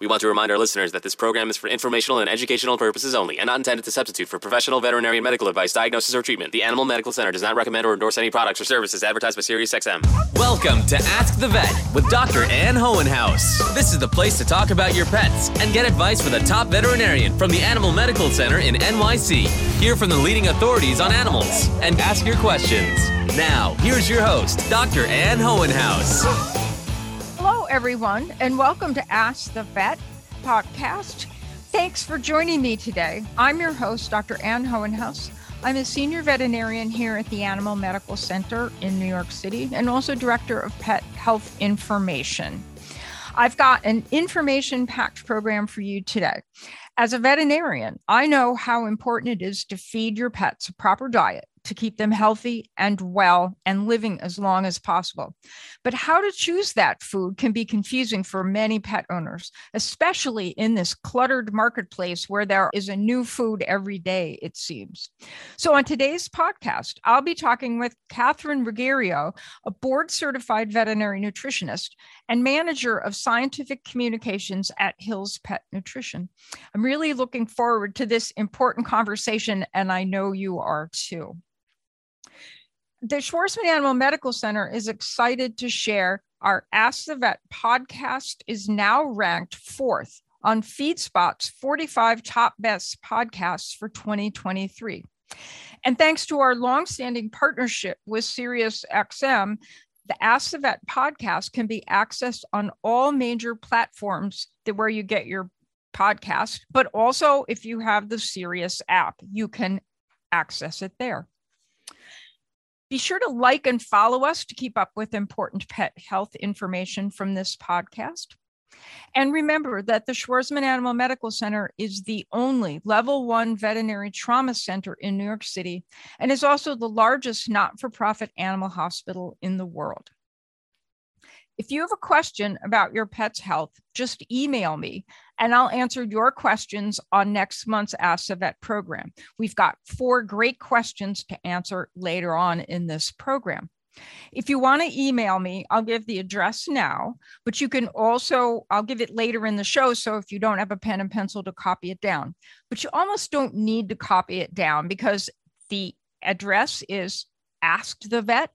We want to remind our listeners that this program is for informational and educational purposes only and not intended to substitute for professional veterinary medical advice, diagnosis, or treatment. The Animal Medical Center does not recommend or endorse any products or services advertised by SiriusXM. Welcome to Ask the Vet with Dr. Ann Hohenhaus. This is the place to talk about your pets and get advice with a top veterinarian from the Animal Medical Center in NYC. Hear from the leading authorities on animals and ask your questions. Now, here's your host, Dr. Ann Hohenhaus everyone, and welcome to Ask the Vet podcast. Thanks for joining me today. I'm your host, Dr. Ann Hohenhaus. I'm a senior veterinarian here at the Animal Medical Center in New York City and also director of pet health information. I've got an information packed program for you today. As a veterinarian, I know how important it is to feed your pets a proper diet to keep them healthy and well and living as long as possible. But how to choose that food can be confusing for many pet owners, especially in this cluttered marketplace where there is a new food every day, it seems. So, on today's podcast, I'll be talking with Catherine Ruggiero, a board certified veterinary nutritionist and manager of scientific communications at Hills Pet Nutrition. I'm really looking forward to this important conversation, and I know you are too the Schwarzman Animal Medical Center is excited to share our Ask the Vet podcast is now ranked fourth on FeedSpot's 45 top best podcasts for 2023. And thanks to our longstanding partnership with SiriusXM, the Ask the Vet podcast can be accessed on all major platforms that where you get your podcast, but also if you have the Sirius app, you can access it there. Be sure to like and follow us to keep up with important pet health information from this podcast. And remember that the Schwarzman Animal Medical Center is the only level one veterinary trauma center in New York City and is also the largest not for profit animal hospital in the world. If you have a question about your pet's health, just email me and I'll answer your questions on next month's Ask the Vet program. We've got four great questions to answer later on in this program. If you want to email me, I'll give the address now, but you can also, I'll give it later in the show. So if you don't have a pen and pencil to copy it down, but you almost don't need to copy it down because the address is asked the vet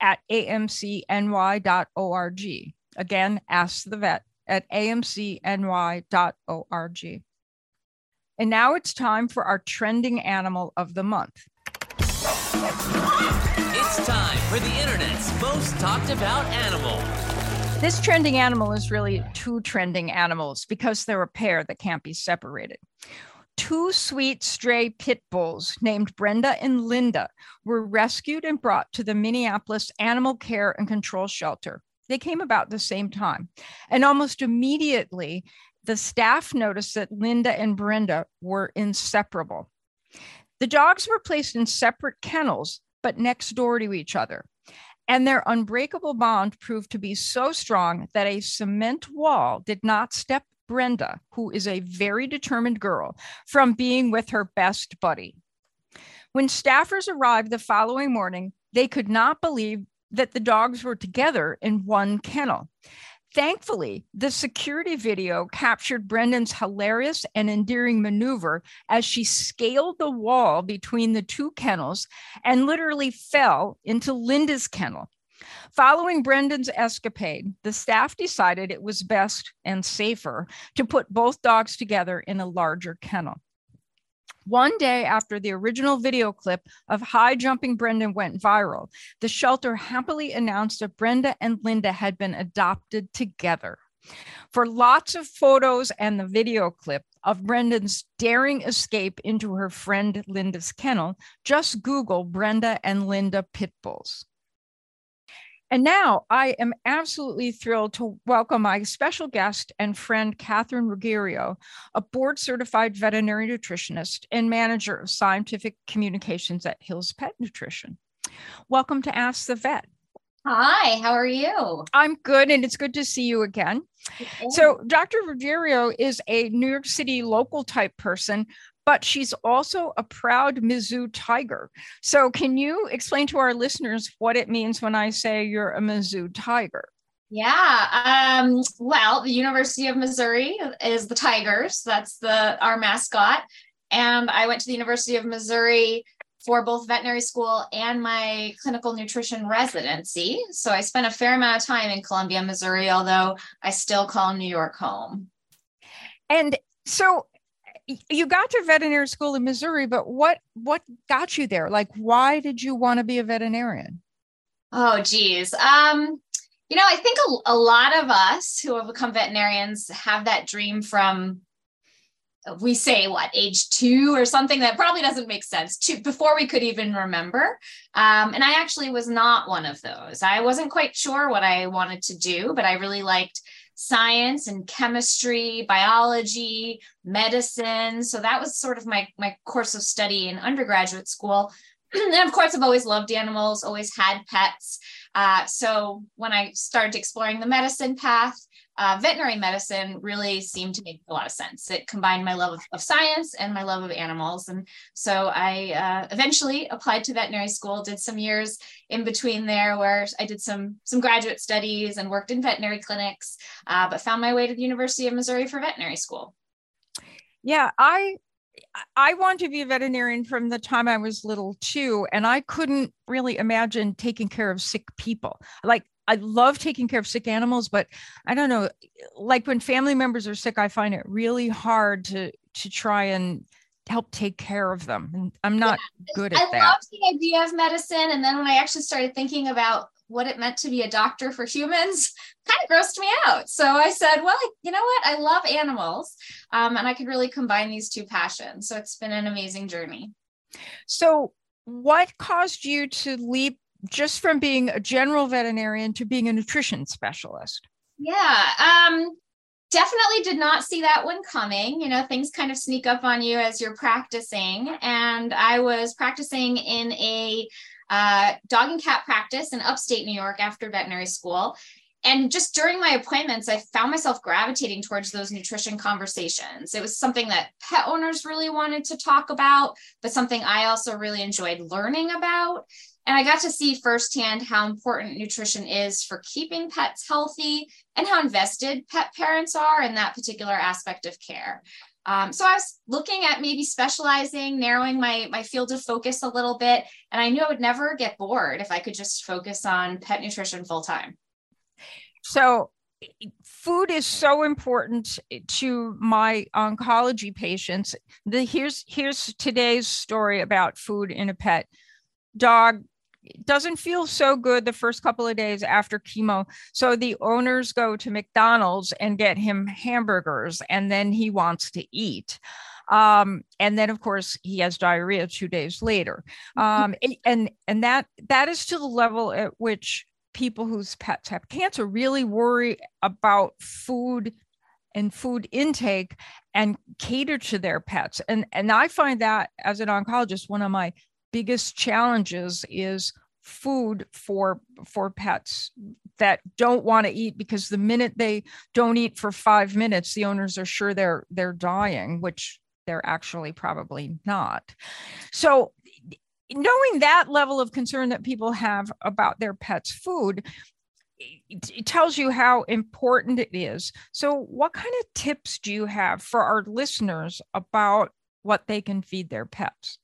at amcny.org. Again, ask the vet at amcny.org. And now it's time for our trending animal of the month. It's time for the internet's most talked about animal. This trending animal is really two trending animals because they're a pair that can't be separated two sweet stray pit bulls named Brenda and Linda were rescued and brought to the Minneapolis Animal Care and Control Shelter. They came about the same time. And almost immediately, the staff noticed that Linda and Brenda were inseparable. The dogs were placed in separate kennels, but next door to each other. And their unbreakable bond proved to be so strong that a cement wall did not step Brenda, who is a very determined girl, from being with her best buddy. When staffers arrived the following morning, they could not believe that the dogs were together in one kennel. Thankfully, the security video captured Brenda's hilarious and endearing maneuver as she scaled the wall between the two kennels and literally fell into Linda's kennel. Following Brenda's escapade, the staff decided it was best and safer to put both dogs together in a larger kennel. One day after the original video clip of high jumping Brenda went viral, the shelter happily announced that Brenda and Linda had been adopted together. For lots of photos and the video clip of Brenda's daring escape into her friend Linda's kennel, just Google Brenda and Linda Pitbulls. And now I am absolutely thrilled to welcome my special guest and friend, Catherine Ruggiero, a board certified veterinary nutritionist and manager of scientific communications at Hills Pet Nutrition. Welcome to Ask the Vet. Hi, how are you? I'm good, and it's good to see you again. So, Dr. Ruggiero is a New York City local type person, but she's also a proud Mizzou Tiger. So, can you explain to our listeners what it means when I say you're a Mizzou Tiger? Yeah. Um, well, the University of Missouri is the Tigers. That's the our mascot. And I went to the University of Missouri for both veterinary school and my clinical nutrition residency. So I spent a fair amount of time in Columbia, Missouri, although I still call New York home. And so you got to veterinary school in Missouri, but what what got you there? Like why did you want to be a veterinarian? Oh geez. Um you know, I think a, a lot of us who have become veterinarians have that dream from we say what age two or something that probably doesn't make sense to before we could even remember um, and i actually was not one of those i wasn't quite sure what i wanted to do but i really liked science and chemistry biology medicine. So that was sort of my my course of study in undergraduate school. And of course i've always loved animals always had pets. Uh, so when i started exploring the medicine path uh, veterinary medicine really seemed to make a lot of sense. It combined my love of, of science and my love of animals. And so I uh, eventually applied to veterinary school, did some years in between there where I did some, some graduate studies and worked in veterinary clinics, uh, but found my way to the University of Missouri for veterinary school. Yeah, I I wanted to be a veterinarian from the time I was little too, and I couldn't really imagine taking care of sick people. Like I love taking care of sick animals, but I don't know, like when family members are sick, I find it really hard to to try and help take care of them. And I'm not yeah. good at I that. I love the idea of medicine. And then when I actually started thinking about what it meant to be a doctor for humans, kind of grossed me out. So I said, well, you know what? I love animals. Um, and I could really combine these two passions. So it's been an amazing journey. So what caused you to leap just from being a general veterinarian to being a nutrition specialist? Yeah, um, definitely did not see that one coming. You know, things kind of sneak up on you as you're practicing. And I was practicing in a uh, dog and cat practice in upstate New York after veterinary school. And just during my appointments, I found myself gravitating towards those nutrition conversations. It was something that pet owners really wanted to talk about, but something I also really enjoyed learning about. And I got to see firsthand how important nutrition is for keeping pets healthy and how invested pet parents are in that particular aspect of care. Um, so I was looking at maybe specializing, narrowing my, my field of focus a little bit. And I knew I would never get bored if I could just focus on pet nutrition full time. So food is so important to my oncology patients. The, here's here's today's story about food in a pet dog doesn't feel so good the first couple of days after chemo. So the owners go to McDonald's and get him hamburgers, and then he wants to eat. Um, and then of course he has diarrhea two days later. Um, and and that that is to the level at which people whose pets have cancer really worry about food and food intake and cater to their pets. And and I find that as an oncologist, one of my biggest challenges is food for for pets that don't want to eat because the minute they don't eat for 5 minutes the owners are sure they're they're dying which they're actually probably not so knowing that level of concern that people have about their pets food it tells you how important it is. So, what kind of tips do you have for our listeners about what they can feed their pets?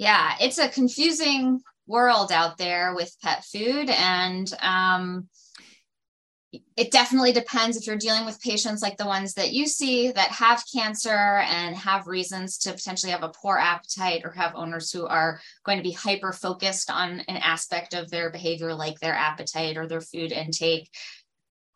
Yeah, it's a confusing world out there with pet food. And um, it definitely depends if you're dealing with patients like the ones that you see that have cancer and have reasons to potentially have a poor appetite or have owners who are going to be hyper focused on an aspect of their behavior like their appetite or their food intake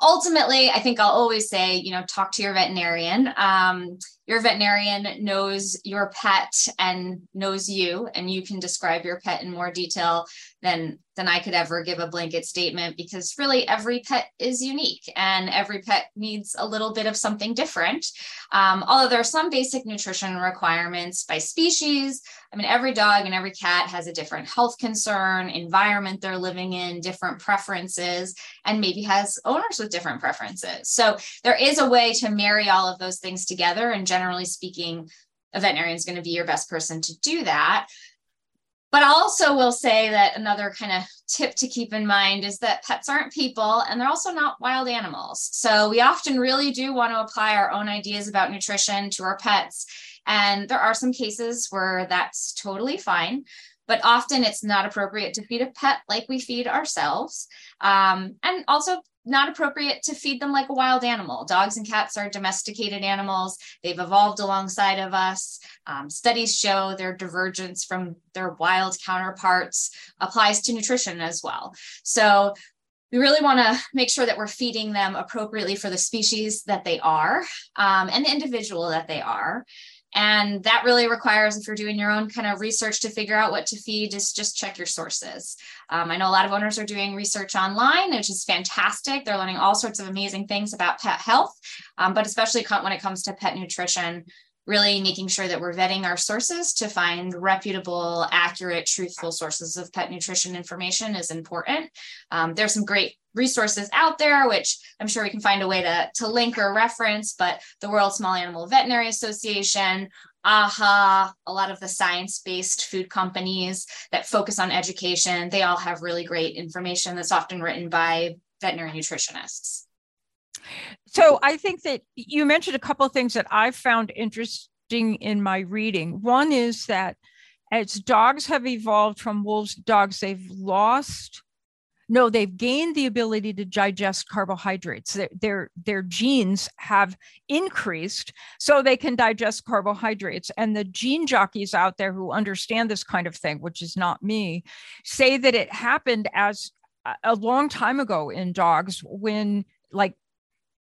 ultimately i think i'll always say you know talk to your veterinarian. Um, your veterinarian knows your pet and knows you and you can describe your pet in more detail than than i could ever give a blanket statement because really every pet is unique and every pet needs a little bit of something different um, although there are some basic nutrition requirements by species i mean every dog and every cat has a different health concern environment they're living in different preferences and maybe has owners with different preferences so there is a way to marry all of those things together and generally speaking, a veterinarian is going to be your best person to do that. But I also will say that another kind of tip to keep in mind is that pets aren't people and they're also not wild animals. So we often really do want to apply our own ideas about nutrition to our pets. And there are some cases where that's totally fine but often it's not appropriate to feed a pet like we feed ourselves. Um, and also not appropriate to feed them like a wild animal. Dogs and cats are domesticated animals. They've evolved alongside of us. Um, studies show their divergence from their wild counterparts applies to nutrition as well. So we really want to make sure that we're feeding them appropriately for the species that they are um, and the individual that they are. And that really requires, if you're doing your own kind of research to figure out what to feed, just, just check your sources. Um, I know a lot of owners are doing research online, which is fantastic. They're learning all sorts of amazing things about pet health, um, but especially when it comes to pet nutrition, really making sure that we're vetting our sources to find reputable, accurate, truthful sources of pet nutrition information is important. Um, there's some great resources out there, which I'm sure we can find a way to, to link or reference, but the World Small Animal Veterinary Association, AAHA, a lot of the science based food companies that focus on education, they all have really great information that's often written by veterinary nutritionists. So I think that you mentioned a couple of things that I found interesting in my reading. One is that as dogs have evolved from wolves dogs, they've lost no they've gained the ability to digest carbohydrates their, their, their genes have increased so they can digest carbohydrates and the gene jockeys out there who understand this kind of thing which is not me say that it happened as a long time ago in dogs when like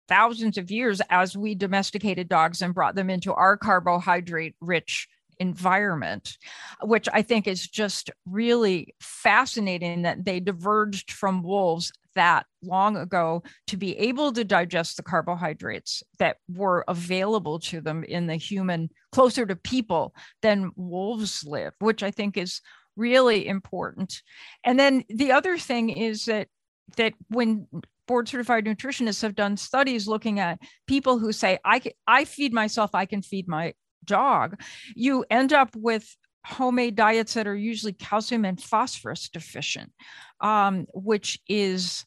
thousands of years as we domesticated dogs and brought them into our carbohydrate rich environment, which I think is just really fascinating that they diverged from wolves that long ago to be able to digest the carbohydrates that were available to them in the human closer to people than wolves live, which I think is really important. And then the other thing is that that when board certified nutritionists have done studies looking at people who say i i feed myself i can feed my dog you end up with homemade diets that are usually calcium and phosphorus deficient um, which is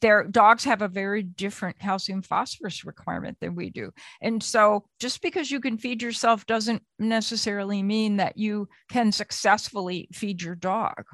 their dogs have a very different calcium phosphorus requirement than we do. And so just because you can feed yourself doesn't necessarily mean that you can successfully feed your dog.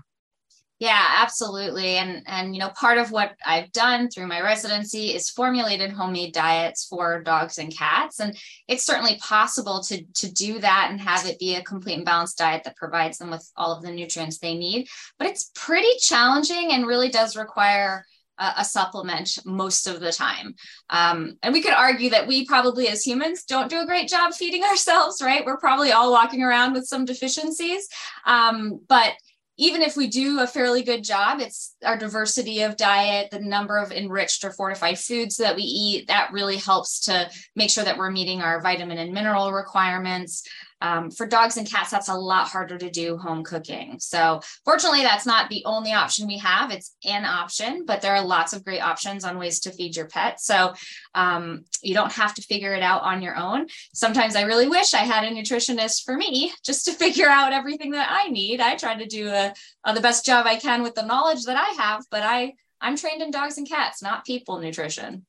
Yeah, absolutely. And and you know, part of what I've done through my residency is formulated homemade diets for dogs and cats. And it's certainly possible to to do that and have it be a complete and balanced diet that provides them with all of the nutrients they need. But it's pretty challenging and really does require a, supplement most of the time. Um, and we could argue that we probably as humans don't do a great job feeding ourselves, right? We're probably all walking around with some deficiencies. Um, but even if we do a fairly good job, it's our diversity of diet, the number of enriched or fortified foods that we eat, that really helps to make sure that we're meeting our vitamin and mineral requirements. Um, for dogs and cats, that's a lot harder to do home cooking. So, fortunately, that's not the only option we have. It's an option, but there are lots of great options on ways to feed your pet. So, um, you don't have to figure it out on your own. Sometimes I really wish I had a nutritionist for me just to figure out everything that I need. I try to do a, a, the best job I can with the knowledge that I have, but I I'm trained in dogs and cats, not people nutrition.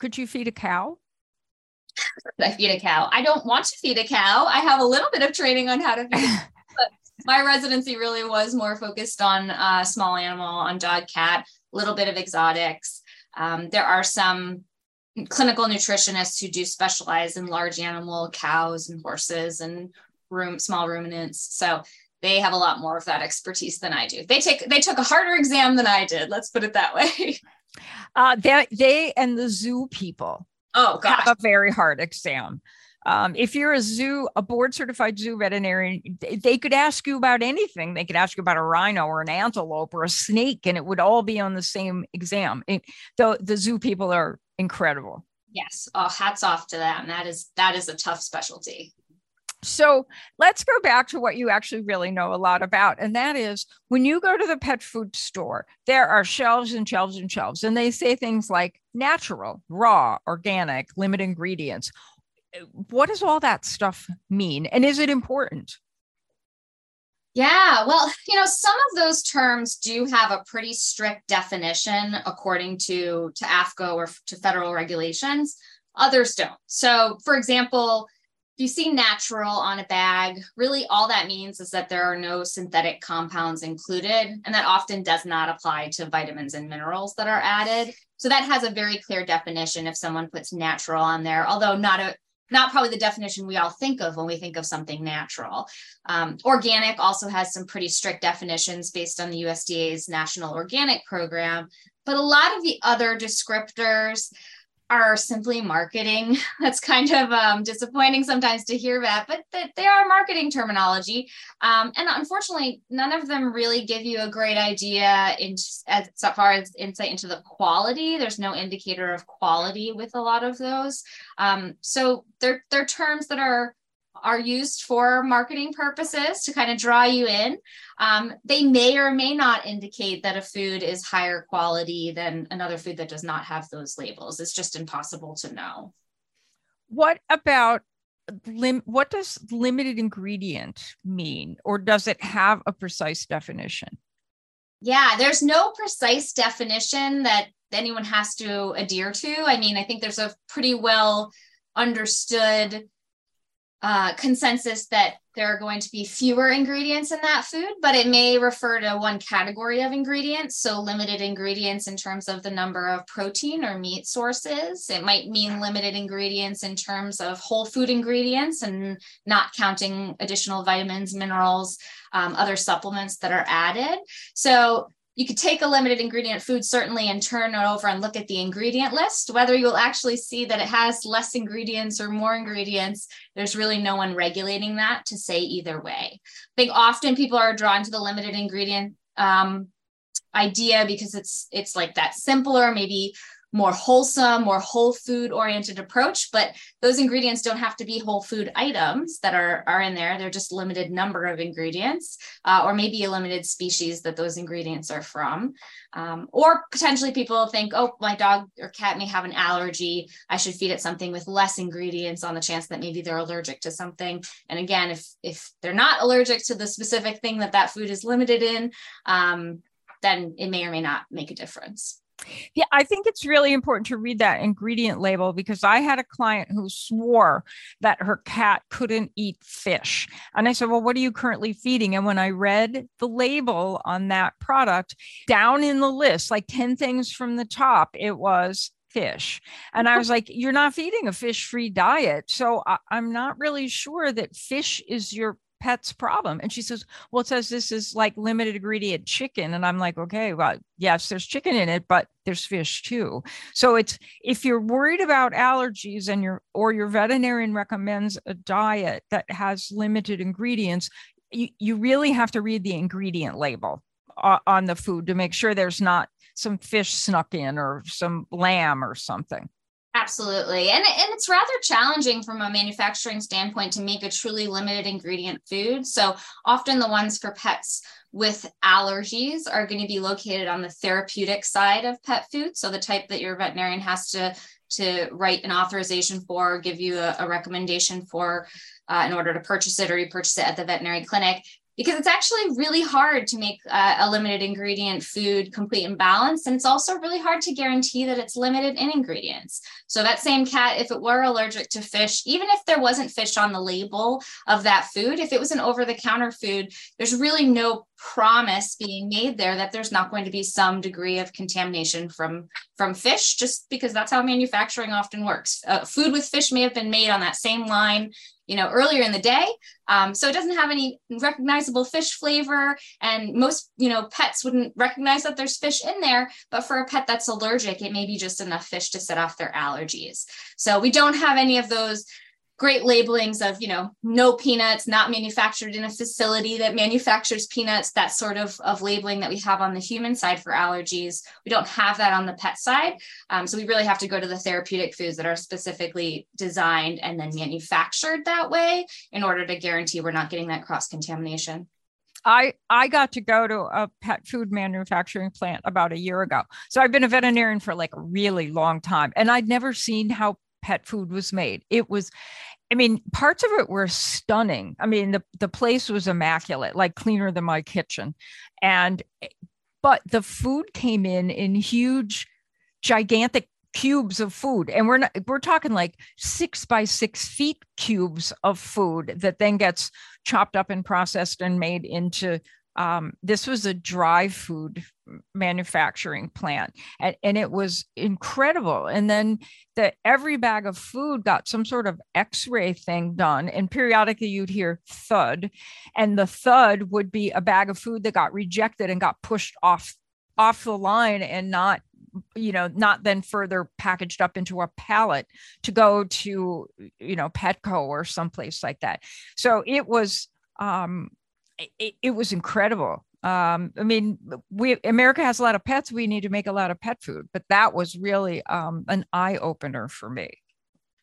Could you feed a cow? I feed a cow. I don't want to feed a cow. I have a little bit of training on how to feed, but my residency really was more focused on uh, small animal, on dog, cat, a little bit of exotics. Um, there are some clinical nutritionists who do specialize in large animal, cows and horses and room small ruminants. So they have a lot more of that expertise than I do. They take they took a harder exam than I did. Let's put it that way. Uh, they, they and the zoo people Oh, gosh. have a very hard exam. Um, if you're a zoo, a board certified zoo veterinarian, they could ask you about anything. They could ask you about a rhino or an antelope or a snake, and it would all be on the same exam. It, the, the zoo people are incredible. Yes. Oh, hats off to them. That is that is a tough specialty. So let's go back to what you actually really know a lot about. And that is when you go to the pet food store, there are shelves and shelves and shelves, and they say things like natural, raw, organic, limit ingredients. What does all that stuff mean? And is it important? Yeah, well, you know, some of those terms do have a pretty strict definition according to to AAFCO or to federal regulations. Others don't. So, for example, you see natural on a bag, really all that means is that there are no synthetic compounds included, and that often does not apply to vitamins and minerals that are added. So that has a very clear definition if someone puts natural on there, although not a not probably the definition we all think of when we think of something natural. Um, organic also has some pretty strict definitions based on the USDA's National Organic Program, but a lot of the other descriptors are simply marketing. That's kind of um, disappointing sometimes to hear that, but th- they are marketing terminology. Um, and unfortunately, none of them really give you a great idea in, as, far as insight into the quality. There's no indicator of quality with a lot of those. Um, so they're, they're terms that are are used for marketing purposes to kind of draw you in. Um, they may or may not indicate that a food is higher quality than another food that does not have those labels. It's just impossible to know. What about lim- what does limited ingredient mean, or does it have a precise definition? Yeah, there's no precise definition that anyone has to adhere to. I mean, I think there's a pretty well understood uh, consensus that there are going to be fewer ingredients in that food, but it may refer to one category of ingredients. So, limited ingredients in terms of the number of protein or meat sources. It might mean limited ingredients in terms of whole food ingredients and not counting additional vitamins, minerals, um, other supplements that are added. So, you could take a limited ingredient food certainly and turn it over and look at the ingredient list. Whether you'll actually see that it has less ingredients or more ingredients there's really no one regulating that to say either way. I think often people are drawn to the limited ingredient um, idea because it's it's like that simpler maybe more wholesome, more whole food oriented approach. But those ingredients don't have to be whole food items that are, are in there. They're just limited number of ingredients, uh, or maybe a limited species that those ingredients are from. Um, or potentially people think, oh, my dog or cat may have an allergy. I should feed it something with less ingredients on the chance that maybe they're allergic to something. And again, if if they're not allergic to the specific thing that that food is limited in, um, then it may or may not make a difference. Yeah, I think it's really important to read that ingredient label because I had a client who swore that her cat couldn't eat fish. And I said, Well, what are you currently feeding? And when I read the label on that product, down in the list, like 10 things from the top, it was fish. And I was like, You're not feeding a fish free diet. So I- am not really sure that fish is your pet's problem. And she says, Well, it says this is like limited ingredient chicken. And I'm like, Okay, well, yes, there's chicken in it, but there's fish too. So it's if you're worried about allergies and your or your veterinarian recommends a diet that has limited ingredients, you, you really have to read the ingredient label uh, on the food to make sure there's not some fish snuck in or some lamb or something. Absolutely. And, and it's rather challenging from a manufacturing standpoint to make a truly limited ingredient food. So often the ones for pets with allergies are going to be located on the therapeutic side of pet food. So the type that your veterinarian has to to write an authorization for, give you a, a recommendation for uh, in order to purchase it or you purchase it at the veterinary clinic because it's actually really hard to make uh, a limited ingredient food complete and balanced. And it's also really hard to guarantee that it's limited in ingredients. So, that same cat, if it were allergic to fish, even if there wasn't fish on the label of that food, if it was an over the counter food, there's really no promise being made there that there's not going to be some degree of contamination from from fish just because that's how manufacturing often works uh, food with fish may have been made on that same line you know earlier in the day. Um, so it doesn't have any recognizable fish flavor and most you know pets wouldn't recognize that there's fish in there but for a pet that's allergic it may be just enough fish to set off their allergies. So we don't have any of those great labelings of you know no peanuts not manufactured in a facility that manufactures peanuts that sort of, of labeling that we have on the human side for allergies we don't have that on the pet side um, so we really have to go to the therapeutic foods that are specifically designed and then manufactured that way in order to guarantee we're not getting that cross contamination I I got to go to a pet food manufacturing plant about a year ago. So I've been a veterinarian for like a really long time and I'd never seen how pet food was made. It was I mean, parts of it were stunning. I mean, the, the place was immaculate, like cleaner than my kitchen. And, but the food came in in huge, gigantic cubes of food. And we're not, we're talking like six by six feet cubes of food that then gets chopped up and processed and made into um, this was a dry food manufacturing plant and, and it was incredible. And then the every bag of food got some sort of x-ray thing done and periodically you'd hear thud and the thud would be a bag of food that got rejected and got pushed off off the line and not you know not then further packaged up into a pallet to go to you know petco or someplace like that. So it was um it, it was incredible. Um, I mean, we America has a lot of pets. We need to make a lot of pet food, but that was really um, an eye opener for me.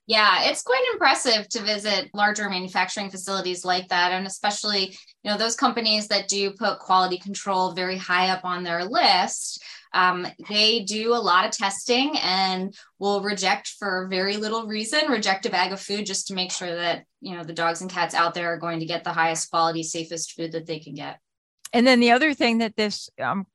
Yeah, it's quite impressive to visit larger manufacturing facilities like that, and especially you know those companies that do put quality control very high up on their list um, they do a lot of testing and will reject for very little reason, reject a bag of food just to make sure that, you know, the dogs and cats out there are going to get the highest quality, safest food that they can get. And then the other thing that this um,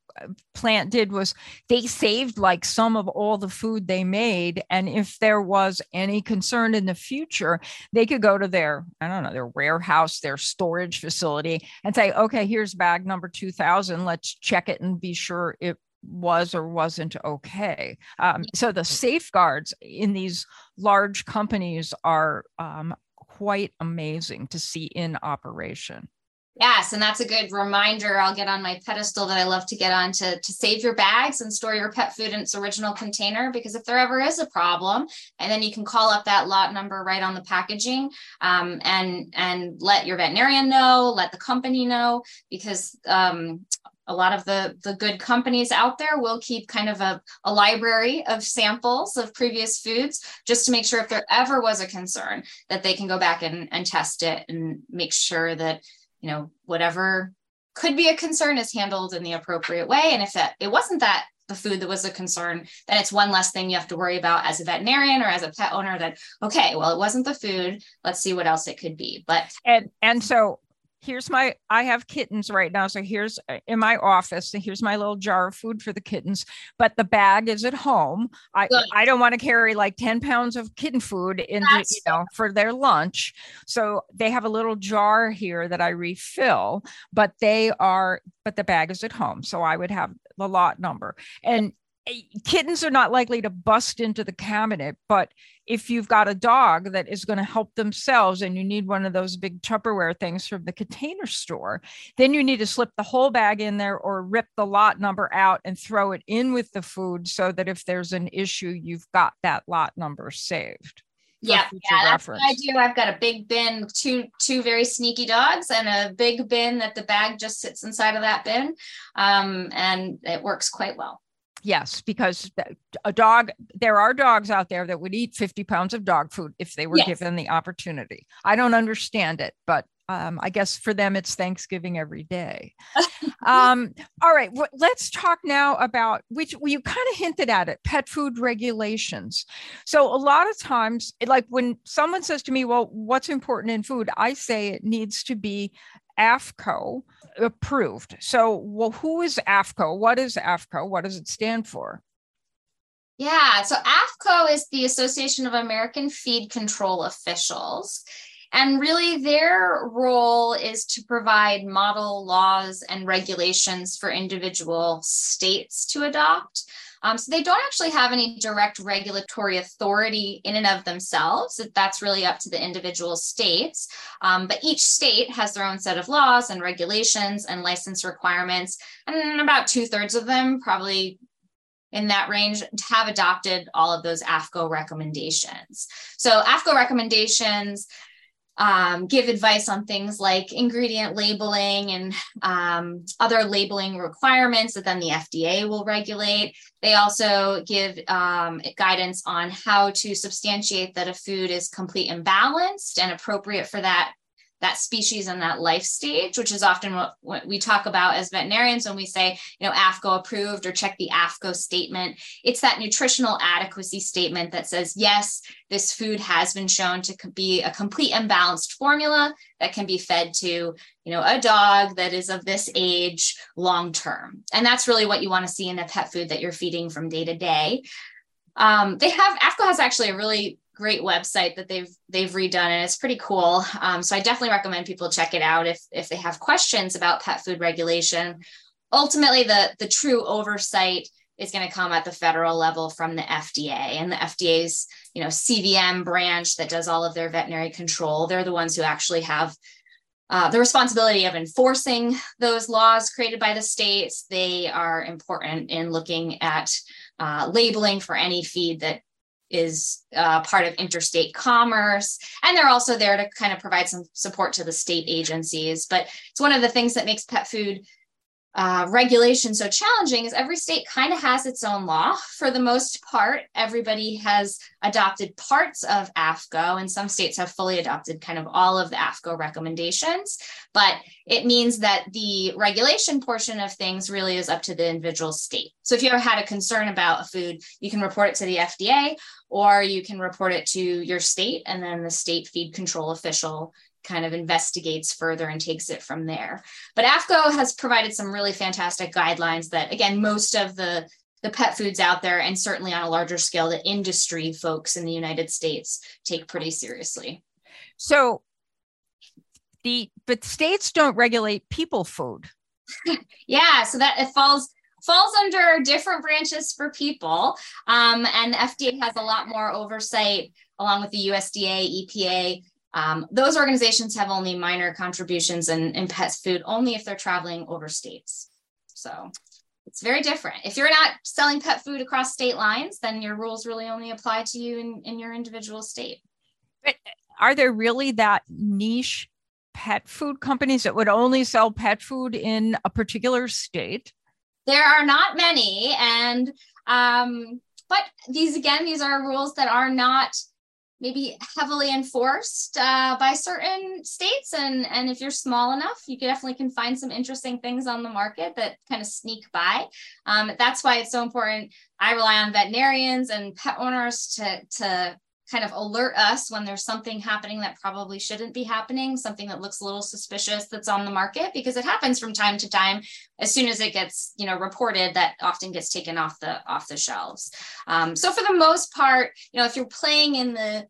plant did was they saved like some of all the food they made and if there was any concern in the future they could go to their i don't know their warehouse their storage facility and say okay here's bag number 2000 let's check it and be sure it was or wasn't okay. Um, so the safeguards in these large companies are um, quite amazing to see in operation. Yes, and that's a good reminder. I'll get on my pedestal that I love to get on to, to save your bags and store your pet food in its original container because if there ever is a problem, and then you can call up that lot number right on the packaging um, and and let your veterinarian know, let the company know because um, a lot of the the good companies out there will keep kind of a, a library of samples of previous foods just to make sure if there ever was a concern that they can go back and, and test it and make sure that you know whatever could be a concern is handled in the appropriate way. And if that it wasn't that the food that was a concern then it's one less thing you have to worry about as a veterinarian or as a pet owner that okay well it wasn't the food. Let's see what else it could be. But and and so here's my i have kittens right now so here's uh, in my office so here's my little jar of food for the kittens but the bag is at home. I Good. i don't want to carry like 10 pounds of kitten food into That's you know for their lunch. So they have a little jar here that i refill but they are but the bag is at home so i would have the lot number. And kittens are not likely to bust into the cabinet, but if you've got a dog that is going to help themselves and you need one of those big Tupperware things from the container store, then you need to slip the whole bag in there or rip the lot number out and throw it in with the food so that if there's an issue, you've got that lot number saved. Yeah, yeah, that's what I do. I've got a big bin, two two very sneaky dogs, and a big bin that the bag just sits inside of that bin, um, and it works quite well yes, because a dog, there are dogs out there that would eat 50 pounds of dog food if they were yes. given the opportunity. I don't understand it, but um, I guess for them it's Thanksgiving every day. um, all right, well, let's talk now about which well, you kind of hinted at it pet food regulations. So, a lot of times, like when someone says to me, Well, what's important in food? I say it needs to be AAFCO approved. So, well, who is AAFCO? What is AAFCO? What does it stand for? Yeah, so AAFCO is the Association of American Feed Control Officials. And really, their role is to provide model laws and regulations for individual states to adopt. Um, so they don't actually have any direct regulatory authority in and of themselves. That's really up to the individual states. Um, but each state has their own set of laws and regulations and license requirements. And about two thirds of them, probably in that range, have adopted all of those AAFCO recommendations. So AAFCO recommendations um, give advice on things like ingredient labeling and um, other labeling requirements that then the FDA will regulate. They also give um, guidance on how to substantiate that a food is complete and balanced and appropriate for that that species and that life stage, which is often what, what we talk about as veterinarians when we say, you know, AAFCO approved or check the AAFCO statement. It's that nutritional adequacy statement that says, yes, this food has been shown to be a complete and balanced formula that can be fed to, you know, a dog that is of this age long term. And that's really what you want to see in the pet food that you're feeding from day to day. Um, they have AAFCO has actually a really great website that they've they've redone and it's pretty cool. Um, so i definitely recommend people check it out if if they have questions about pet food regulation. Ultimately the the true oversight is going to come at the federal level from the fda and the fda's you know cvm branch that does all of their veterinary control they're the ones who actually have uh, the responsibility of enforcing those laws created by the states. They are important in looking at uh, labeling for any feed that is uh, part of interstate commerce. And they're also there to kind of provide some support to the state agencies. But it's one of the things that makes pet food uh, regulation so challenging is every state kind of has its own law. For the most part, everybody has adopted parts of AAFCO, and some states have fully adopted kind of all of the AAFCO recommendations. But it means that the regulation portion of things really is up to the individual state. So if you ever had a concern about a food, you can report it to the FDA or you can report it to your state, and then the state feed control official kind of investigates further and takes it from there. But AAFCO has provided some really fantastic guidelines that, again, most of the the pet foods out there, and certainly on a larger scale, the industry folks in the United States take pretty seriously. So, the but states don't regulate people food. yeah, so that it falls falls under different branches for people, um, and the FDA has a lot more oversight along with the USDA, EPA, um, those organizations have only minor contributions in, in pet food, only if they're traveling over states. So it's very different. If you're not selling pet food across state lines, then your rules really only apply to you in, in your individual state. But are there really that niche pet food companies that would only sell pet food in a particular state? There are not many. And, um, but these, again, these are rules that are not maybe heavily enforced uh, by certain states. And and if you're small enough you definitely can find some interesting things on the market that kind of sneak by. Um, that's why it's so important. I rely on veterinarians and pet owners to to kind of alert us when there's something happening that probably shouldn't be happening something that looks a little suspicious that's on the market because it happens from time to time as soon as it gets you know reported that often gets taken off the off the shelves. Um, so for the most part you know if you're playing in the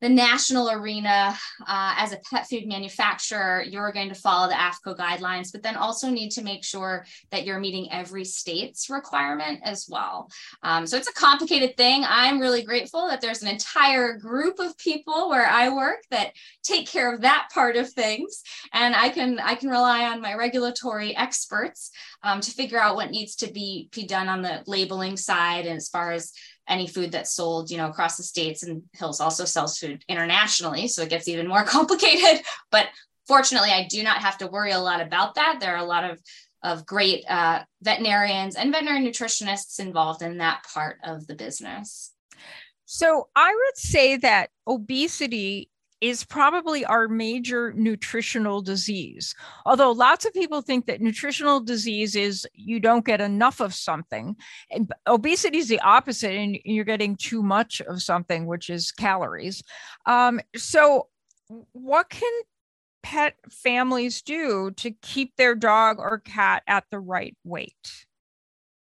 the national arena uh, as a pet food manufacturer, you're going to follow the AAFCO guidelines, but then also need to make sure that you're meeting every state's requirement as well. Um, so it's a complicated thing. I'm really grateful that there's an entire group of people where I work that take care of that part of things, and I can I can rely on my regulatory experts um, to figure out what needs to be be done on the labeling side and as far as any food that's sold, you know, across the states. And Hills also sells food internationally, so it gets even more complicated. But fortunately, I do not have to worry a lot about that. There are a lot of of great uh, veterinarians and veterinary nutritionists involved in that part of the business. So I would say that obesity is probably our major nutritional disease. Although lots of people think that nutritional disease is you don't get enough of something. And obesity is the opposite, and you're getting too much of something, which is calories. Um, so, what can pet families do to keep their dog or cat at the right weight?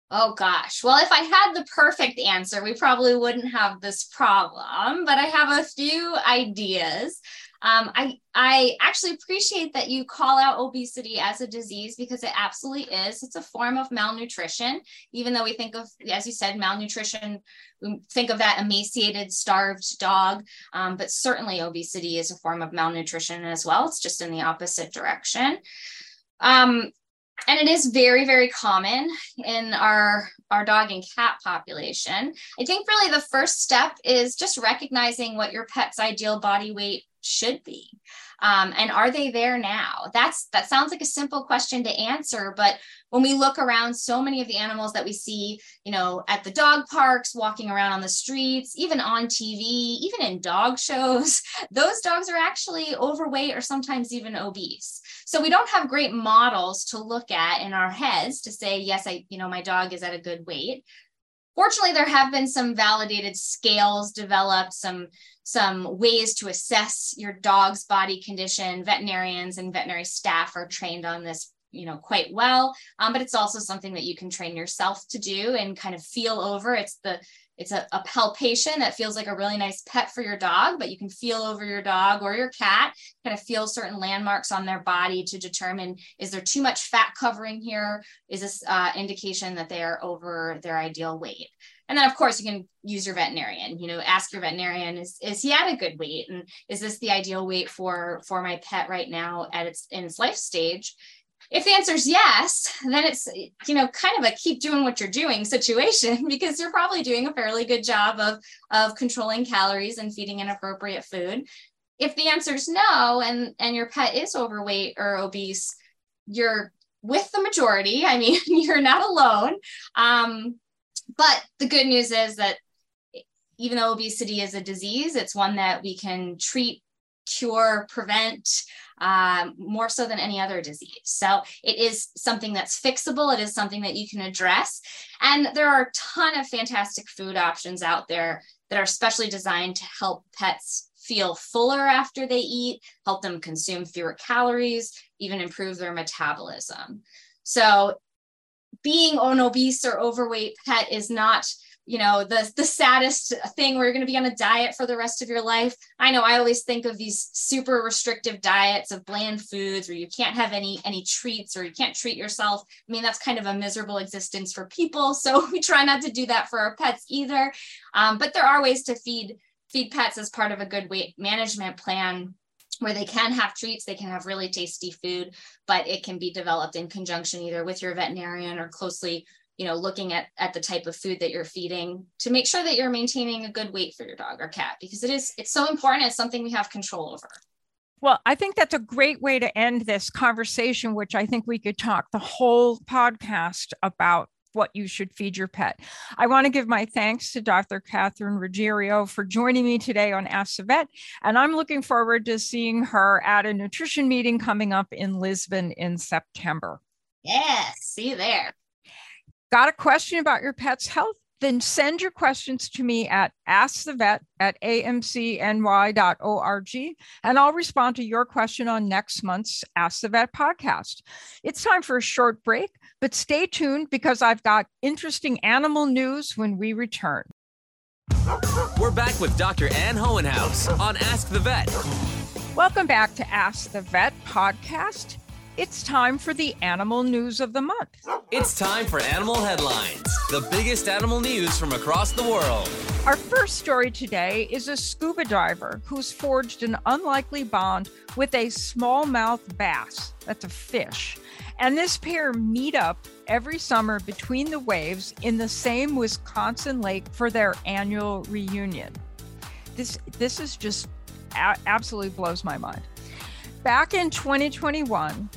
Oh gosh. Well, if I had the perfect answer, we probably wouldn't have this problem, but I have a few ideas. Um, I I actually appreciate that you call out obesity as a disease because it absolutely is. It's a form of malnutrition. Even though we think of, as you said, malnutrition, we think of that emaciated, starved dog. Um, but certainly, obesity is a form of malnutrition as well. It's just in the opposite direction. Um, and it is very very common in our our dog and cat population. I think really the first step is just recognizing what your pet's ideal body weight should be. Um, and are they there now? That's that sounds like a simple question to answer but when we look around so many of the animals that we see you know at the dog parks walking around on the streets even on tv even in dog shows those dogs are actually overweight or sometimes even obese so we don't have great models to look at in our heads to say yes i you know my dog is at a good weight. Fortunately there have been some validated scales developed some some ways to assess your dog's body condition. Veterinarians and veterinary staff are trained on this you know quite well. Um, but it's also something that you can train yourself to do and kind of feel over. It's the it's a, a, palpation that feels like a really nice pet for your dog but you can feel over your dog or your cat kind of feel certain landmarks on their body to determine is there too much fat covering here? Is this uh, indication that they are over their ideal weight? And then of course you can use your veterinarian you know ask your veterinarian is, is he at a good weight? And is this the ideal weight for for my pet right now at its in its life stage if the answer is yes, then it's, you know, kind of a keep doing what you're doing situation because you're probably doing a fairly good job of, of controlling calories and feeding an appropriate food. If the answer is no, and, and your pet is overweight or obese, you're with the majority. I mean, you're not alone. Um, but the good news is that even though obesity is a disease, it's one that we can treat, cure, prevent um, more so than any other disease. So it is something that's fixable. It is something that you can address. And there are a ton of fantastic food options out there that are specially designed to help pets feel fuller after they eat, help them consume fewer calories, even improve their metabolism. So being an obese or overweight pet is not you know the the saddest thing where you're going to be on a diet for the rest of your life. I know i always think of these super restrictive diets of bland foods where you can't have any any treats or you can't treat yourself. I mean that's kind of a miserable existence for people so we try not to do that for our pets either. Um, but there are ways to feed feed pets as part of a good weight management plan where they can have treats, they can have really tasty food, but it can be developed in conjunction either with your veterinarian or closely you know looking at at the type of food that you're feeding to make sure that you're maintaining a good weight for your dog or cat because it is it's so important it's something we have control over well, I think that's a great way to end this conversation, which I think we could talk the whole podcast about what you should feed your pet. I want to give my thanks to Dr. Catherine Ruggiero for joining me today on Ask the Vet. And I'm looking forward to seeing her at a nutrition meeting coming up in Lisbon in September. Yes, see you there. Got a question about your pet's health? Then send your questions to me at askthevet at amcny.org, and I'll respond to your question on next month's Ask the Vet podcast. It's time for a short break, but stay tuned because I've got interesting animal news when we return. We're back with Dr. Ann Hohenhaus on Ask the Vet. Welcome back to Ask the Vet podcast. It's time for the animal news of the month. It's time for animal headlines, the biggest animal news from across the world. Our first story today is a scuba diver who's forged an unlikely bond with a smallmouth bass. That's a fish. And this pair meet up every summer between the waves in the same Wisconsin lake for their annual reunion. This this is just a- absolutely blows my mind. Back in 2021,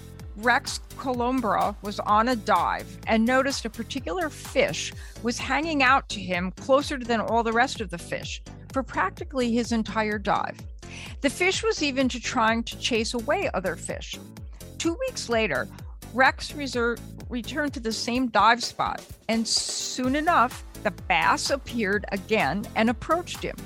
Rex Colubro was on a dive and noticed a particular fish was hanging out to him closer than all the rest of the fish for practically his entire dive. The fish was even to trying to chase away other fish. Two weeks later, Rex returned to the same dive spot, and soon enough, the bass appeared again and approached him.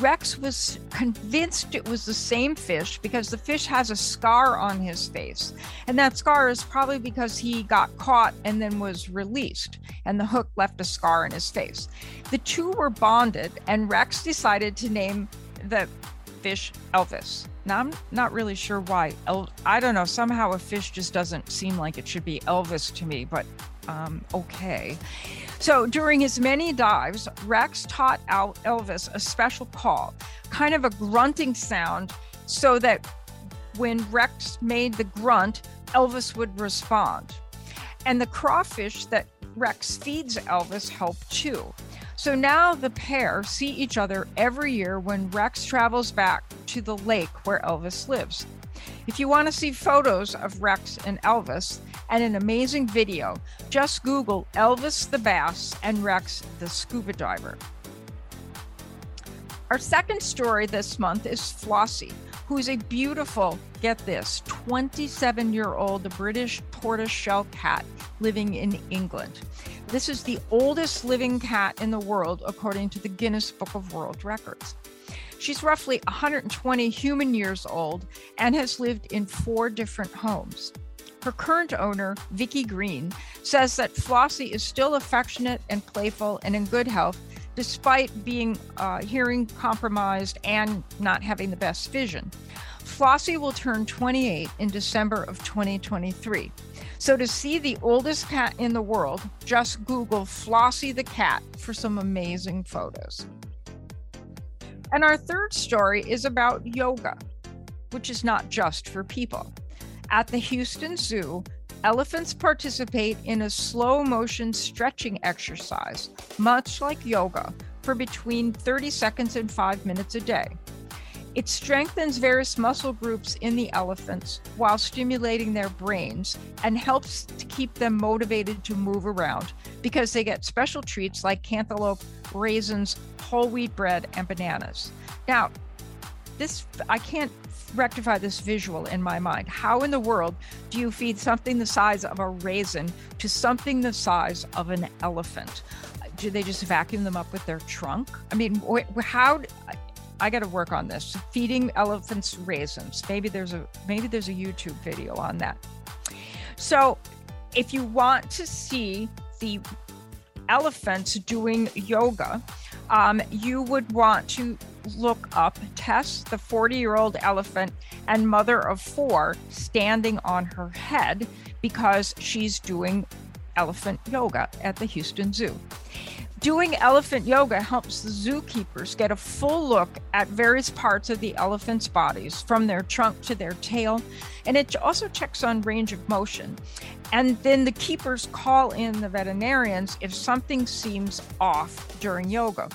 Rex was convinced it was the same fish because the fish has a scar on his face. And that scar is probably because he got caught and then was released, and the hook left a scar in his face. The two were bonded, and Rex decided to name the fish Elvis. Now, I'm not really sure why. El- I don't know. Somehow a fish just doesn't seem like it should be Elvis to me, but um, okay. So during his many dives, Rex taught out Elvis a special call, kind of a grunting sound, so that when Rex made the grunt, Elvis would respond. And the crawfish that Rex feeds Elvis help too. So now the pair see each other every year when Rex travels back to the lake where Elvis lives. If you want to see photos of Rex and Elvis and an amazing video, just Google Elvis the Bass and Rex the Scuba Diver. Our second story this month is Flossie, who's a beautiful, get this, 27 year old British tortoiseshell cat living in England. This is the oldest living cat in the world, according to the Guinness Book of World Records. She's roughly 120 human years old and has lived in four different homes. Her current owner, Vicky Green, says that Flossie is still affectionate and playful and in good health despite being uh, hearing compromised and not having the best vision. Flossie will turn 28 in December of 2023. So to see the oldest cat in the world, just Google Flossie the cat for some amazing photos. And our third story is about yoga, which is not just for people. At the Houston Zoo, Elephants participate in a slow motion stretching exercise, much like yoga, for between 30 seconds and five minutes a day. It strengthens various muscle groups in the elephants while stimulating their brains and helps to keep them motivated to move around because they get special treats like cantaloupe, raisins, whole wheat bread, and bananas. Now, this I can't rectify this visual in my mind. How in the world do you feed something the size of a raisin to something the size of an elephant? Do they just vacuum them up with their trunk? I mean, how? I got to work on this. Feeding elephants raisins. Maybe there's a maybe there's a YouTube video on that. So, if you want to see the elephants doing yoga, um, you would want to look up Tess, the 40 year old elephant and mother of four, standing on her head because she's doing elephant yoga at the Houston Zoo. Doing elephant yoga helps the zookeepers get a full look at various parts of the elephant's bodies, from their trunk to their tail, and it also checks on range of motion. And then the keepers call in the veterinarians if something seems off during yoga.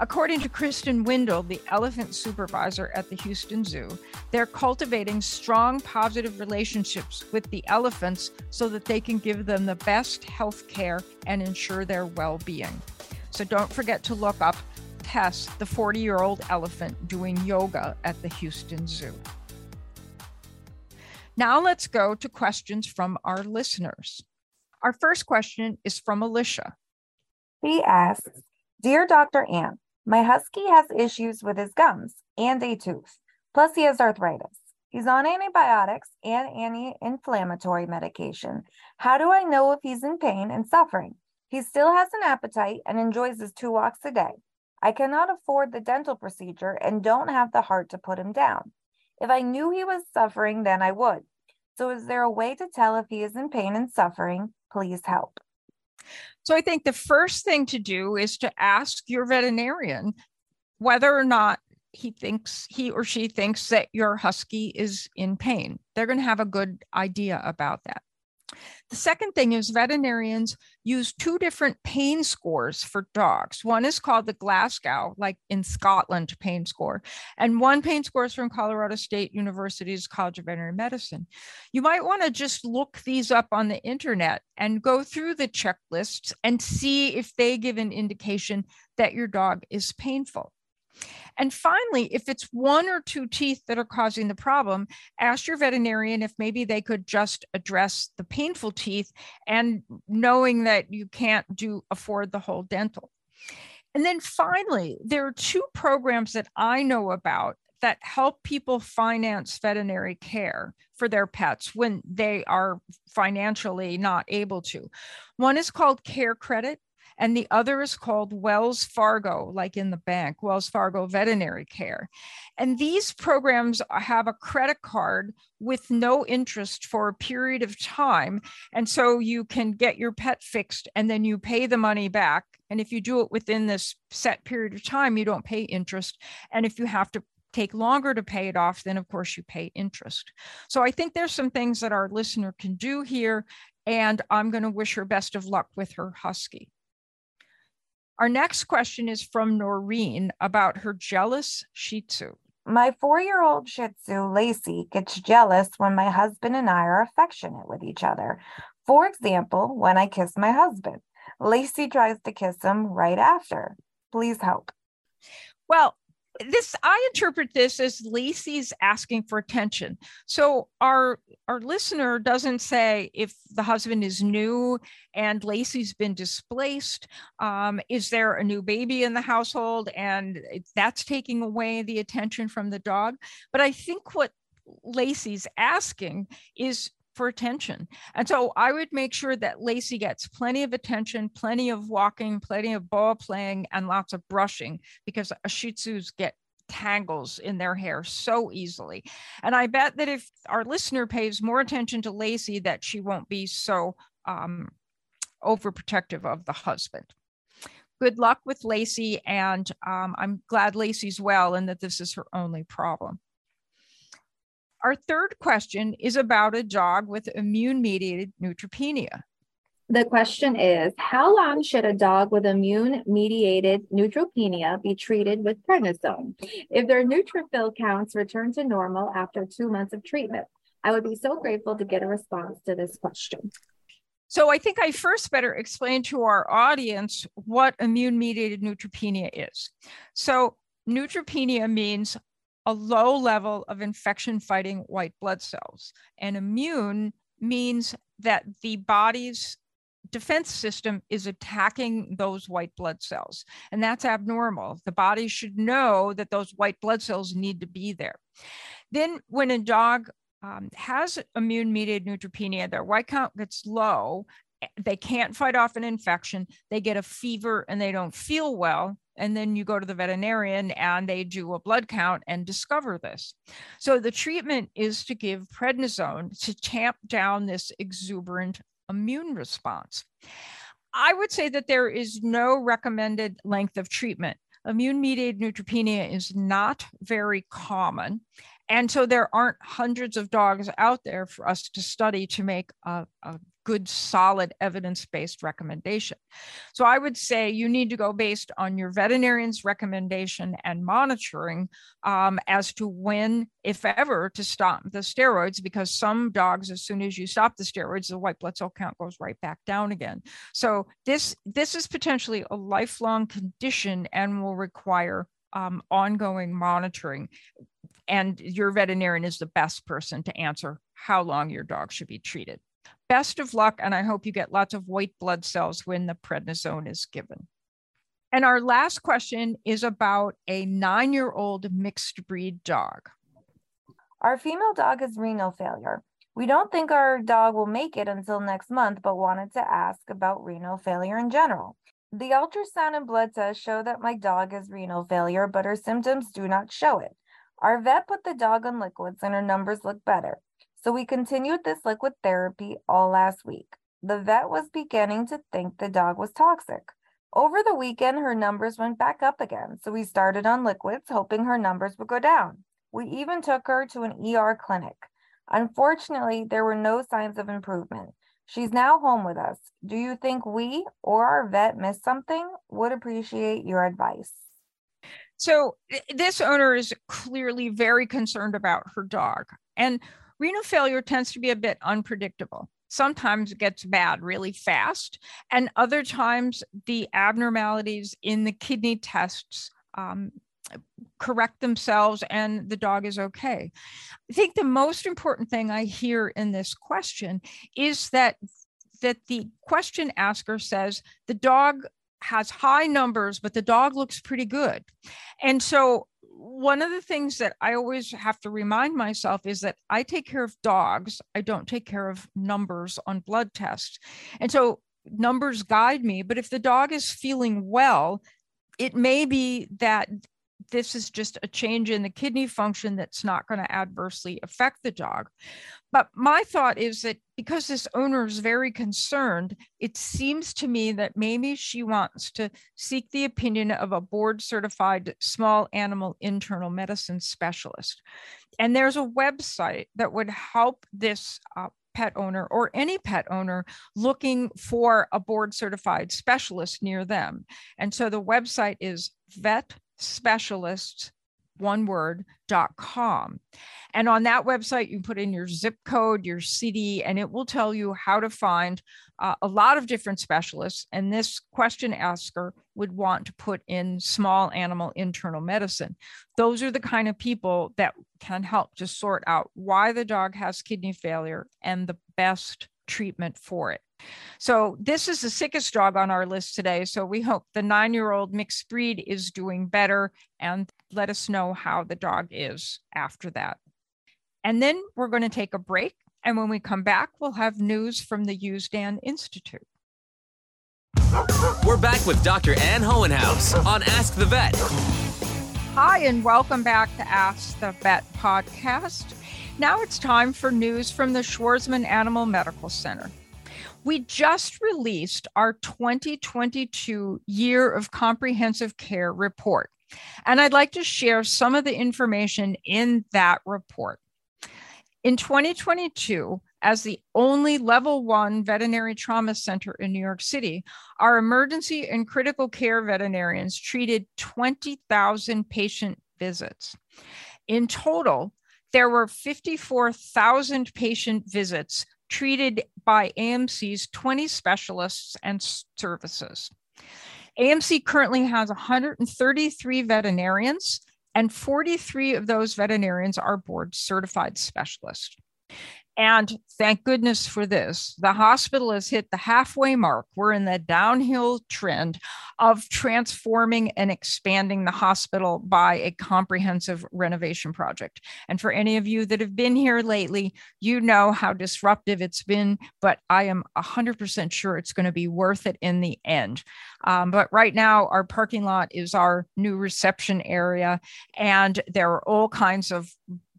According to Kristen Windle, the elephant supervisor at the Houston Zoo, they're cultivating strong positive relationships with the elephants so that they can give them the best health care and ensure their well being. So don't forget to look up Tess, the 40 year old elephant doing yoga at the Houston Zoo. Now let's go to questions from our listeners. Our first question is from Alicia. He asks Dear Dr. Ann, my husky has issues with his gums and a tooth, plus, he has arthritis. He's on antibiotics and anti inflammatory medication. How do I know if he's in pain and suffering? He still has an appetite and enjoys his two walks a day. I cannot afford the dental procedure and don't have the heart to put him down. If I knew he was suffering, then I would. So, is there a way to tell if he is in pain and suffering? Please help. So I think the first thing to do is to ask your veterinarian whether or not he thinks he or she thinks that your husky is in pain. They're going to have a good idea about that. The second thing is veterinarians use two different pain scores for dogs. One is called the Glasgow, like in Scotland, pain score, and one pain score is from Colorado State University's College of Veterinary Medicine. You might want to just look these up on the internet and go through the checklists and see if they give an indication that your dog is painful. And finally, if it's one or two teeth that are causing the problem, ask your veterinarian if maybe they could just address the painful teeth and knowing that you can't do afford the whole dental. And then finally, there are two programs that I know about that help people finance veterinary care for their pets when they are financially not able to. One is called Care Credit, and the other is called Wells Fargo, like in the bank, Wells Fargo Veterinary Care. And these programs have a credit card with no interest for a period of time. And so you can get your pet fixed and then you pay the money back. And if you do it within this set period of time, you don't pay interest. And if you have to take longer to pay it off, then of course you pay interest. So I think there's some things that our listener can do here. And I'm going to wish her best of luck with her husky. Our next question is from Noreen about her jealous Shih Tzu. My four year old Shih Tzu, Lacey, gets jealous when my husband and I are affectionate with each other. For example, when I kiss my husband, Lacey tries to kiss him right after. Please help. Well, this I interpret this as Lacey's asking for attention. So our our listener doesn't say if the husband is new and Lacey's been displaced, um, is there a new baby in the household and that's taking away the attention from the dog? But I think what Lacey's asking is for attention. And so I would make sure that Lacey gets plenty of attention, plenty of walking, plenty of ball playing, and lots of brushing because Shih Tzus get tangles in their hair so easily. And I bet that if our listener pays more attention to Lacey, that she won't be so um, overprotective of the husband. Good luck with Lacey, and um, I'm glad Lacey's well and that this is her only problem. Our third question is about a dog with immune mediated neutropenia. The question is How long should a dog with immune mediated neutropenia be treated with prednisone if their neutrophil counts return to normal after two months of treatment? I would be so grateful to get a response to this question. So, I think I first better explain to our audience what immune mediated neutropenia is. So, neutropenia means a low level of infection fighting white blood cells. And immune means that the body's defense system is attacking those white blood cells. And that's abnormal. The body should know that those white blood cells need to be there. Then, when a dog um, has immune mediated neutropenia, their white count gets low, they can't fight off an infection, they get a fever and they don't feel well. And then you go to the veterinarian and they do a blood count and discover this. So the treatment is to give prednisone to tamp down this exuberant immune response. I would say that there is no recommended length of treatment. Immune mediated neutropenia is not very common. And so there aren't hundreds of dogs out there for us to study to make a, a good, solid, evidence based recommendation. So I would say you need to go based on your veterinarian's recommendation and monitoring um, as to when, if ever, to stop the steroids, because some dogs, as soon as you stop the steroids, the white blood cell count goes right back down again. So this this is potentially a lifelong condition and will require um, ongoing monitoring. And your veterinarian is the best person to answer how long your dog should be treated. Best of luck, and I hope you get lots of white blood cells when the prednisone is given. And our last question is about a nine year old mixed breed dog. Our female dog has renal failure. We don't think our dog will make it until next month, but wanted to ask about renal failure in general. The ultrasound and blood tests show that my dog has renal failure, but her symptoms do not show it. Our vet put the dog on liquids and her numbers look better. So we continued this liquid therapy all last week. The vet was beginning to think the dog was toxic. Over the weekend, her numbers went back up again. So we started on liquids, hoping her numbers would go down. We even took her to an ER clinic. Unfortunately, there were no signs of improvement. She's now home with us. Do you think we or our vet missed something? Would appreciate your advice. So, this owner is clearly very concerned about her dog. And renal failure tends to be a bit unpredictable. Sometimes it gets bad really fast, and other times the abnormalities in the kidney tests um, correct themselves and the dog is okay. I think the most important thing I hear in this question is that that the question asker says the dog has high numbers but the dog looks pretty good. And so one of the things that I always have to remind myself is that I take care of dogs. I don't take care of numbers on blood tests. And so numbers guide me. But if the dog is feeling well, it may be that this is just a change in the kidney function that's not going to adversely affect the dog. But my thought is that because this owner is very concerned, it seems to me that maybe she wants to seek the opinion of a board certified small animal internal medicine specialist. And there's a website that would help this uh, pet owner or any pet owner looking for a board certified specialist near them. And so the website is vet specialists one word dot com. And on that website you put in your zip code your city and it will tell you how to find uh, a lot of different specialists. And this question asker would want to put in small animal internal medicine. Those are the kind of people that can help to sort out why the dog has kidney failure and the best treatment for it so this is the sickest dog on our list today. So we hope the nine-year-old mixed breed is doing better and let us know how the dog is after that. And then we're going to take a break. And when we come back, we'll have news from the Usdan Institute. We're back with Dr. Ann Hohenhaus on Ask the Vet. Hi, and welcome back to Ask the Vet podcast. Now it's time for news from the Schwarzman Animal Medical Center. We just released our 2022 Year of Comprehensive Care report, and I'd like to share some of the information in that report. In 2022, as the only level one veterinary trauma center in New York City, our emergency and critical care veterinarians treated 20,000 patient visits. In total, there were 54,000 patient visits treated by AMC's 20 specialists and services. AMC currently has 133 veterinarians, and 43 of those veterinarians are board certified specialists. And thank goodness for this. The hospital has hit the halfway mark. We're in the downhill trend of transforming and expanding the hospital by a comprehensive renovation project. And for any of you that have been here lately, you know how disruptive it's been, but I am 100% sure it's going to be worth it in the end. Um, but right now, our parking lot is our new reception area, and there are all kinds of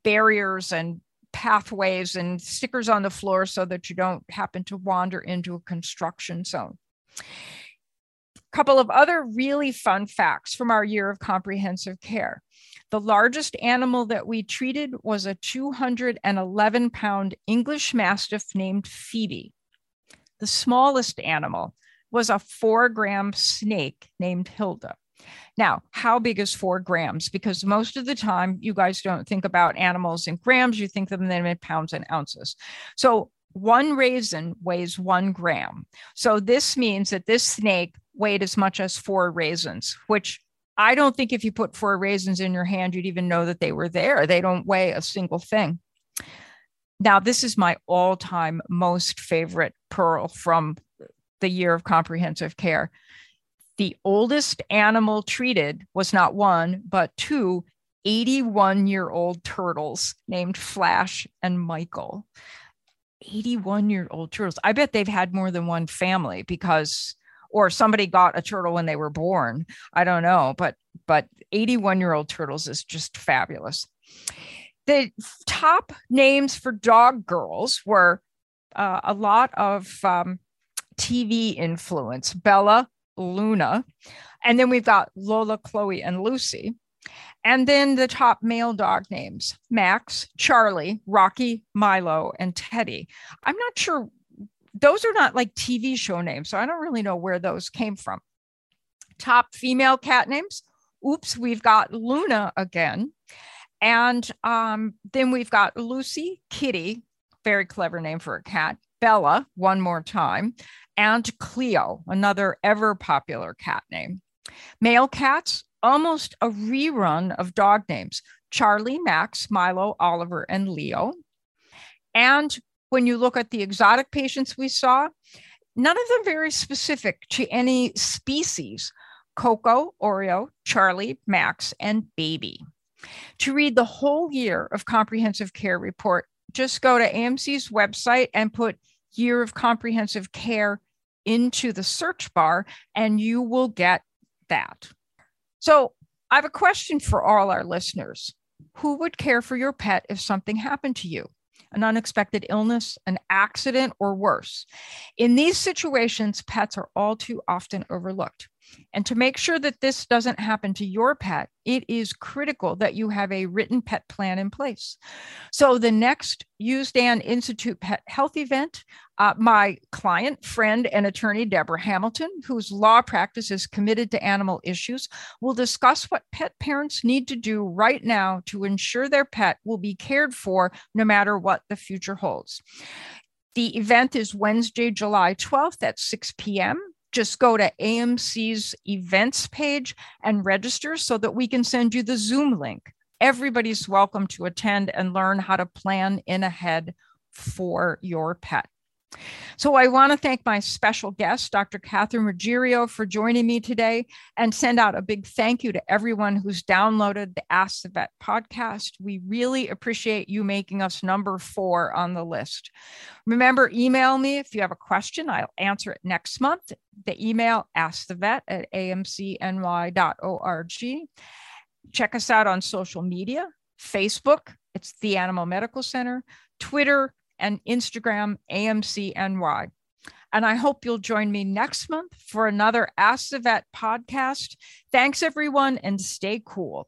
barriers and pathways and stickers on the floor so that you don't happen to wander into a construction zone. A couple of other really fun facts from our year of comprehensive care. The largest animal that we treated was a 211 pound English Mastiff named Phoebe. The smallest animal was a four gram snake named Hilda. Now, how big is four grams? Because most of the time, you guys don't think about animals in grams, you think of them in pounds and ounces. So, one raisin weighs one gram. So, this means that this snake weighed as much as four raisins, which I don't think if you put four raisins in your hand, you'd even know that they were there. They don't weigh a single thing. Now, this is my all time most favorite pearl from the year of comprehensive care. The oldest animal treated was not one, but two 81 year old turtles named Flash and Michael. 81 year old turtles. I bet they've had more than one family because or somebody got a turtle when they were born. I don't know, but but 81 year old turtles is just fabulous. The top names for dog girls were uh, a lot of um, TV influence. Bella, Luna. And then we've got Lola, Chloe, and Lucy. And then the top male dog names Max, Charlie, Rocky, Milo, and Teddy. I'm not sure, those are not like TV show names. So I don't really know where those came from. Top female cat names. Oops, we've got Luna again. And um, then we've got Lucy, Kitty, very clever name for a cat, Bella, one more time, and Cleo, another ever popular cat name. Male cats, almost a rerun of dog names Charlie, Max, Milo, Oliver, and Leo. And when you look at the exotic patients we saw, none of them very specific to any species Coco, Oreo, Charlie, Max, and Baby. To read the whole year of comprehensive care report, just go to AMC's website and put year of comprehensive care into the search bar and you will get that. So, I have a question for all our listeners. Who would care for your pet if something happened to you? An unexpected illness, an accident, or worse. In these situations, pets are all too often overlooked. And to make sure that this doesn't happen to your pet, it is critical that you have a written pet plan in place. So, the next Usdan Institute Pet Health event, uh, my client, friend, and attorney, Deborah Hamilton, whose law practice is committed to animal issues, will discuss what pet parents need to do right now to ensure their pet will be cared for no matter what the future holds. The event is Wednesday, July 12th at 6 p.m just go to AMC's events page and register so that we can send you the Zoom link. Everybody's welcome to attend and learn how to plan in ahead for your pet. So I want to thank my special guest, Dr. Catherine Ruggiero, for joining me today and send out a big thank you to everyone who's downloaded the Ask the Vet podcast. We really appreciate you making us number four on the list. Remember, email me if you have a question. I'll answer it next month. The email askthevet at amcny.org. Check us out on social media, Facebook, it's the Animal Medical Center, Twitter, and Instagram AMCNY. And I hope you'll join me next month for another Ask the Vet podcast. Thanks, everyone, and stay cool.